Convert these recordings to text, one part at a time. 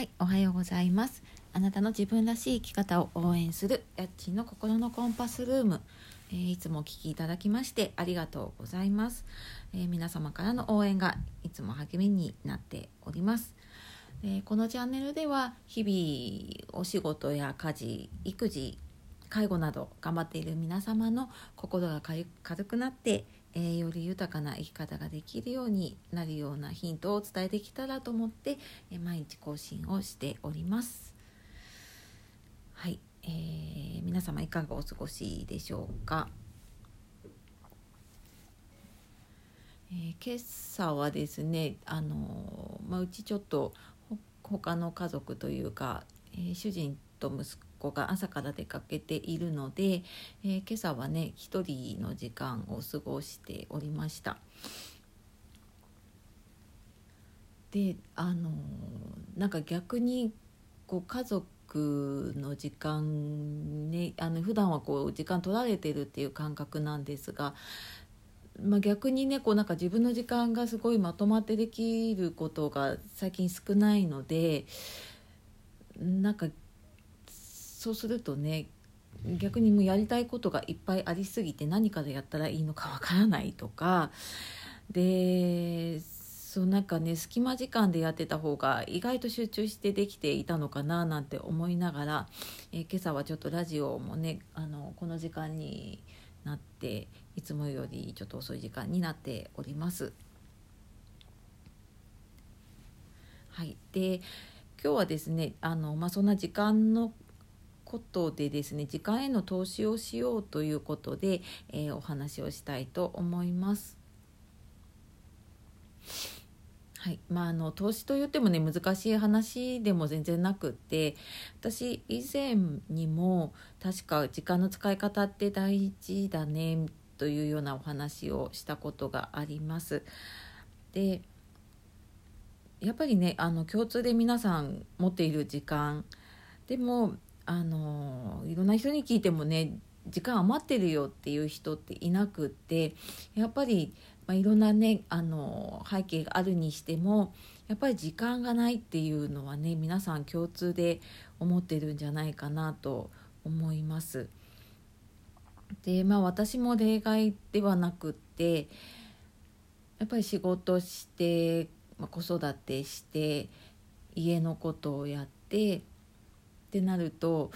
はい、おはようございます。あなたの自分らしい生き方を応援するやっちの心のコンパスルーム、えーいつもお聞きいただきましてありがとうございます、えー皆様からの応援がいつも励みになっております。えーこのチャンネルでは日々お仕事や家事、育児、介護など頑張っている皆様の心が軽軽くなって、えーより豊かな生き方ができるようになるようなヒントをお伝えできたらと思って、えー毎日更新をしております。はい、えー皆様いかがお過ごしでしょうか？えー今朝はですね、あのーまあ、うちちょっとほ他の家族というか、えー主人と息子が朝から出かけているので、えー今朝はね一人の時間を過ごしておりました。であのーなんか逆にこう家族の時間ねあの普段はこう時間取られてるっていう感覚なんですが、まあ、逆にねこうなんか自分の時間がすごいまとまってできることが最近少ないのでなんかそうするとね逆にもうやりたいことがいっぱいありすぎて何からやったらいいのかわからないとかでそうなんかね隙間時間でやってた方が意外と集中してできていたのかななんて思いながら、えー今朝はちょっとラジオもねあのこの時間になっていつもよりちょっと遅い時間になっております。はい、で今日はですねあの、まあ、そんな時間のことでですね時間への投資をしようということで、えーお話をしたいと思います。はいまあ、あの投資といってもね難しい話でも全然なくって私以前にも確か時間の使い方って大事だねというようなお話をしたことがあります。でやっぱりねあの共通で皆さん持っている時間でもあのいろんな人に聞いてもね時間余ってるよっていう人っていなくってやっぱり、まあ、いろんなねあの背景があるにしてもやっぱり時間がないっていうのはね皆さん共通で思ってるんじゃないかなと思います。でまあ私も例外ではなくってやっぱり仕事して、まあ、子育てして家のことをやってってなると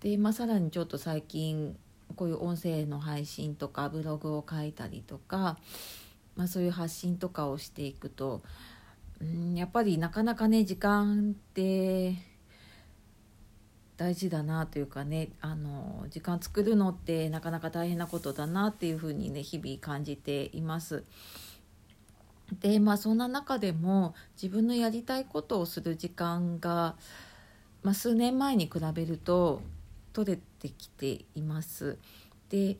で、まあ、さらにちょっと最近こういう音声の配信とかブログを書いたりとか、まあ、そういう発信とかをしていくと、うん、やっぱりなかなかね時間って大事だなというかねあの時間作るのってなかなか大変なことだなっていうふうにね日々感じています。でまあそんな中でも自分のやりたいことをする時間が、まあ、数年前に比べると取れてきています。で、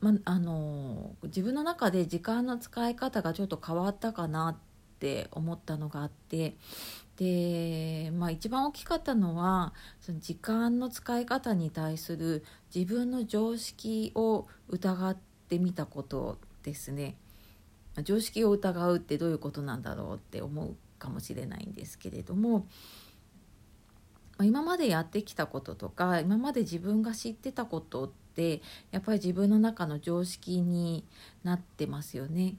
まあ、の自分の中で時間の使い方がちょっと変わったかなって思ったのがあってで、まあ、一番大きかったのはその時間の使い方に対する自分の常識を疑ってみたことですね。常識を疑うってどういうことなんだろうって思うかもしれないんですけれども今までやってきたこととか今まで自分が知ってたことってやっぱり自分の中の常識になってますよね。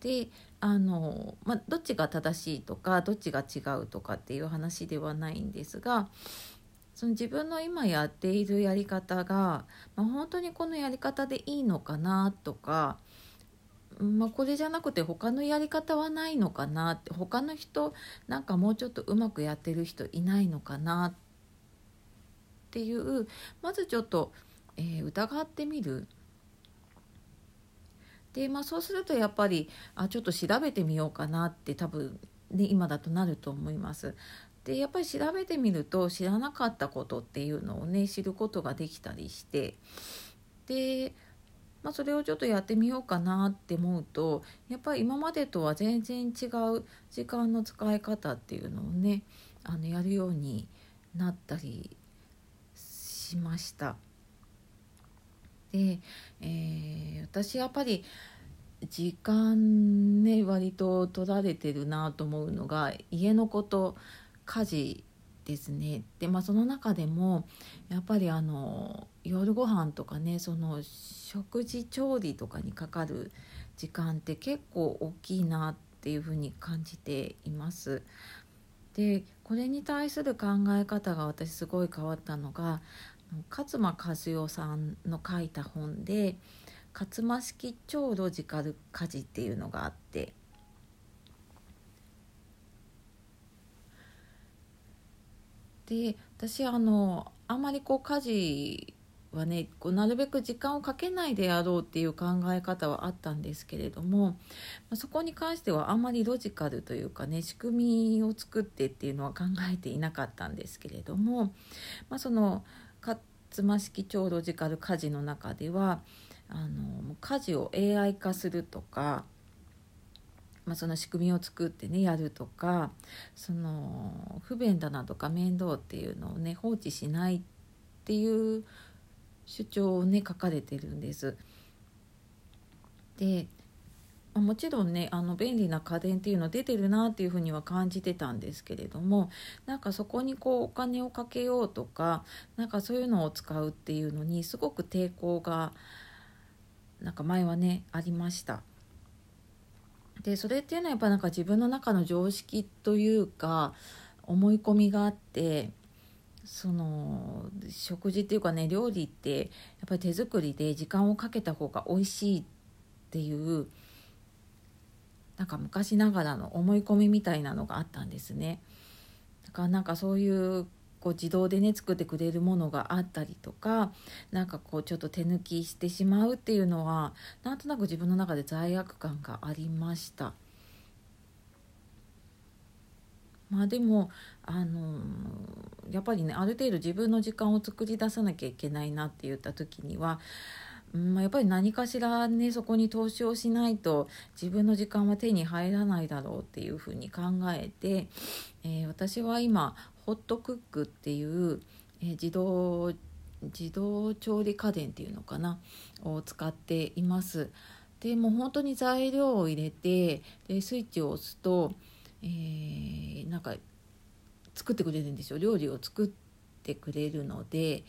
であの、まあ、どっちが正しいとかどっちが違うとかっていう話ではないんですがその自分の今やっているやり方が、まあ、本当にこのやり方でいいのかなとか、まあ、これじゃなくて他のやり方はないのかなって他の人なんかもうちょっとうまくやってる人いないのかなっていうまずちょっと、えー疑ってみる。でまあ、そうするとやっぱりあちょっと調べてみようかなって多分、ね、今だとなると思います。でやっぱり調べてみると知らなかったことっていうのをね知ることができたりしてで、まあ、それをちょっとやってみようかなって思うとやっぱり今までとは全然違う時間の使い方っていうのをねあのやるようになったりしました。で、えー私やっぱり時間ね割と取られてるなと思うのが家のこと家事ですねでまあその中でもやっぱりあの夜ご飯とかねその食事調理とかにかかる時間って結構大きいなっていうふうに感じています。でこれに対する考え方が私すごい変わったのが勝間和代さんの書いた本で「勝間式超ロジカル家事」っていうのがあってで私あのあんまりこう家事はねこうなるべく時間をかけないでやろうっていう考え方はあったんですけれどもそこに関してはあんまりロジカルというかね仕組みを作ってっていうのは考えていなかったんですけれども、まあ、その勝間式超ロジカル家事の中ではあの家事を AI 化するとかまあ、その仕組みを作ってねやるとかその不便だなとか面倒っていうのをね放置しないっていう主張をね書かれてるんです。でもちろんねあの便利な家電っていうの出てるなっていうふうには感じてたんですけれどもなんかそこにこうお金をかけようとかなんかそういうのを使うっていうのにすごく抵抗がなんか前はねありました。でそれっていうのはやっぱなんか自分の中の常識というか思い込みがあってその食事っていうかね料理ってやっぱり手作りで時間をかけた方が美味しいっていうなんか昔ながらの思い込みみたいなのがあったんですね。だからなんかそういうこう自動でね作ってくれるものがあったりとかなんかこうちょっと手抜きしてしまうっていうのはなんとなく自分の中で罪悪感がありました。まあでもあのやっぱりねある程度自分の時間を作り出さなきゃいけないなって言った時には、うんまあ、やっぱり何かしらねそこに投資をしないと自分の時間は手に入らないだろうっていうふうに考えて、えー、私は今ホットクックっていう、えー、自動自動調理家電っていうのかなを使っています。でも本当に材料を入れてでスイッチを押すとえー、なんか作ってくれるんですよ料理を作っててくれるので、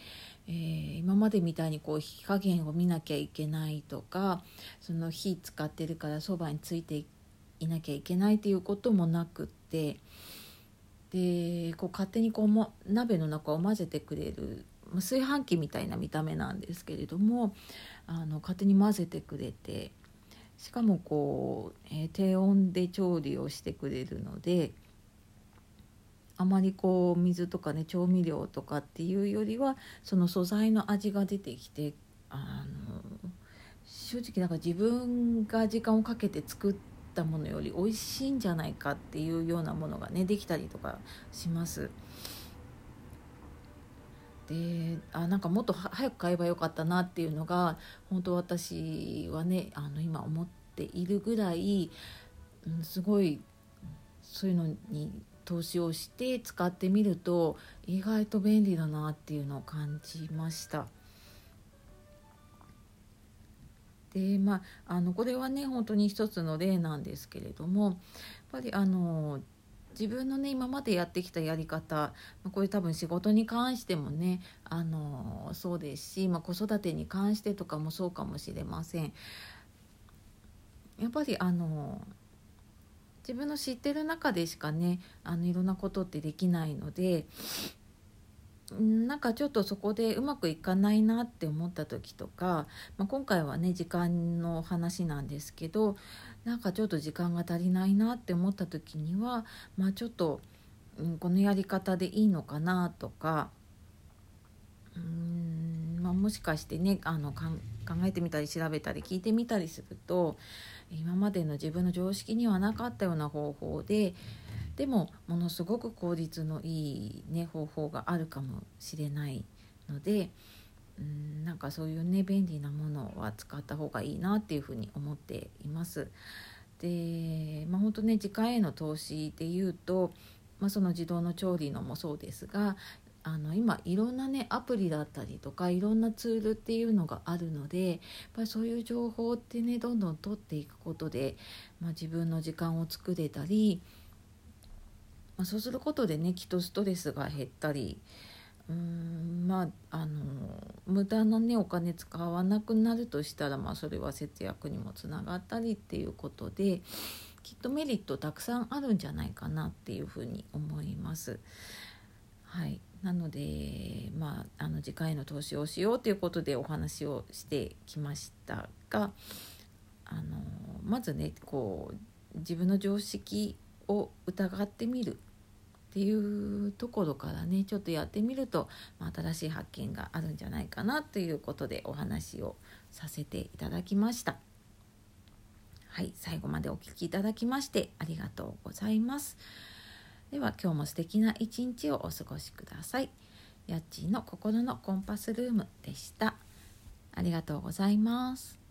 えー、今までみたいにこう火加減を見なきゃいけないとかその火使ってるからそばについていなきゃいけないっていうこともなくってでこう勝手にこうも鍋の中を混ぜてくれる炊飯器みたいな見た目なんですけれどもあの勝手に混ぜてくれてしかもこう、えー、低温で調理をしてくれるのであまりこう水とかね調味料とかっていうよりはその素材の味が出てきてあの正直なんか自分が時間をかけて作ったものより美味しいんじゃないかっていうようなものがねできたりとかします。であなんかもっと早く買えばよかったなっていうのが本当私はねあの今思っているぐらい、うん、すごいそういうのに投資をして使ってみると意外と便利だなっていうのを感じました。でまあ、あのこれはね本当に一つの例なんですけれどもやっぱりあの自分のね今までやってきたやり方これ多分仕事に関してもねあのそうですし、まあ、子育てに関してとかもそうかもしれません。やっぱりあの自分の知ってる中でしかねあのいろんなことってできないのでなんかちょっとそこでうまくいかないなって思った時とか、まあ、今回はね時間の話なんですけどなんかちょっと時間が足りないなって思った時にはまあちょっと、うん、このやり方でいいのかなとかうーん、まあ、もしかしてねあの考えてみたり調べたり聞いてみたりすると今までの自分の常識にはなかったような方法ででもものすごく効率のいい、ね、方法があるかもしれないのでうんなんかそういうね便利なものは使った方がいいなっていうふうに思っています。でまあ本当ね時間への投資でいうと、まあ、その自動の調理のもそうですがあの今いろんなねアプリだったりとかいろんなツールっていうのがあるのでやっぱりそういう情報ってねどんどん取っていくことで、まあ、自分の時間を作れたり、まあ、そうすることでねきっとストレスが減ったりうんまああの無駄なねお金使わなくなるとしたら、まあ、それは節約にもつながったりっていうことできっとメリットたくさんあるんじゃないかなっていうふうに思います。はい、なので、まあ、あの次回の投資をしようということでお話をしてきましたがあのまずねこう自分の常識を疑ってみるっていうところからねちょっとやってみると、まあ、新しい発見があるんじゃないかなということでお話をさせていただきました。はい、最後までお聴きいただきましてありがとうございます。では今日も素敵な一日をお過ごしください。やっちーの心のコンパスルームでした。ありがとうございます。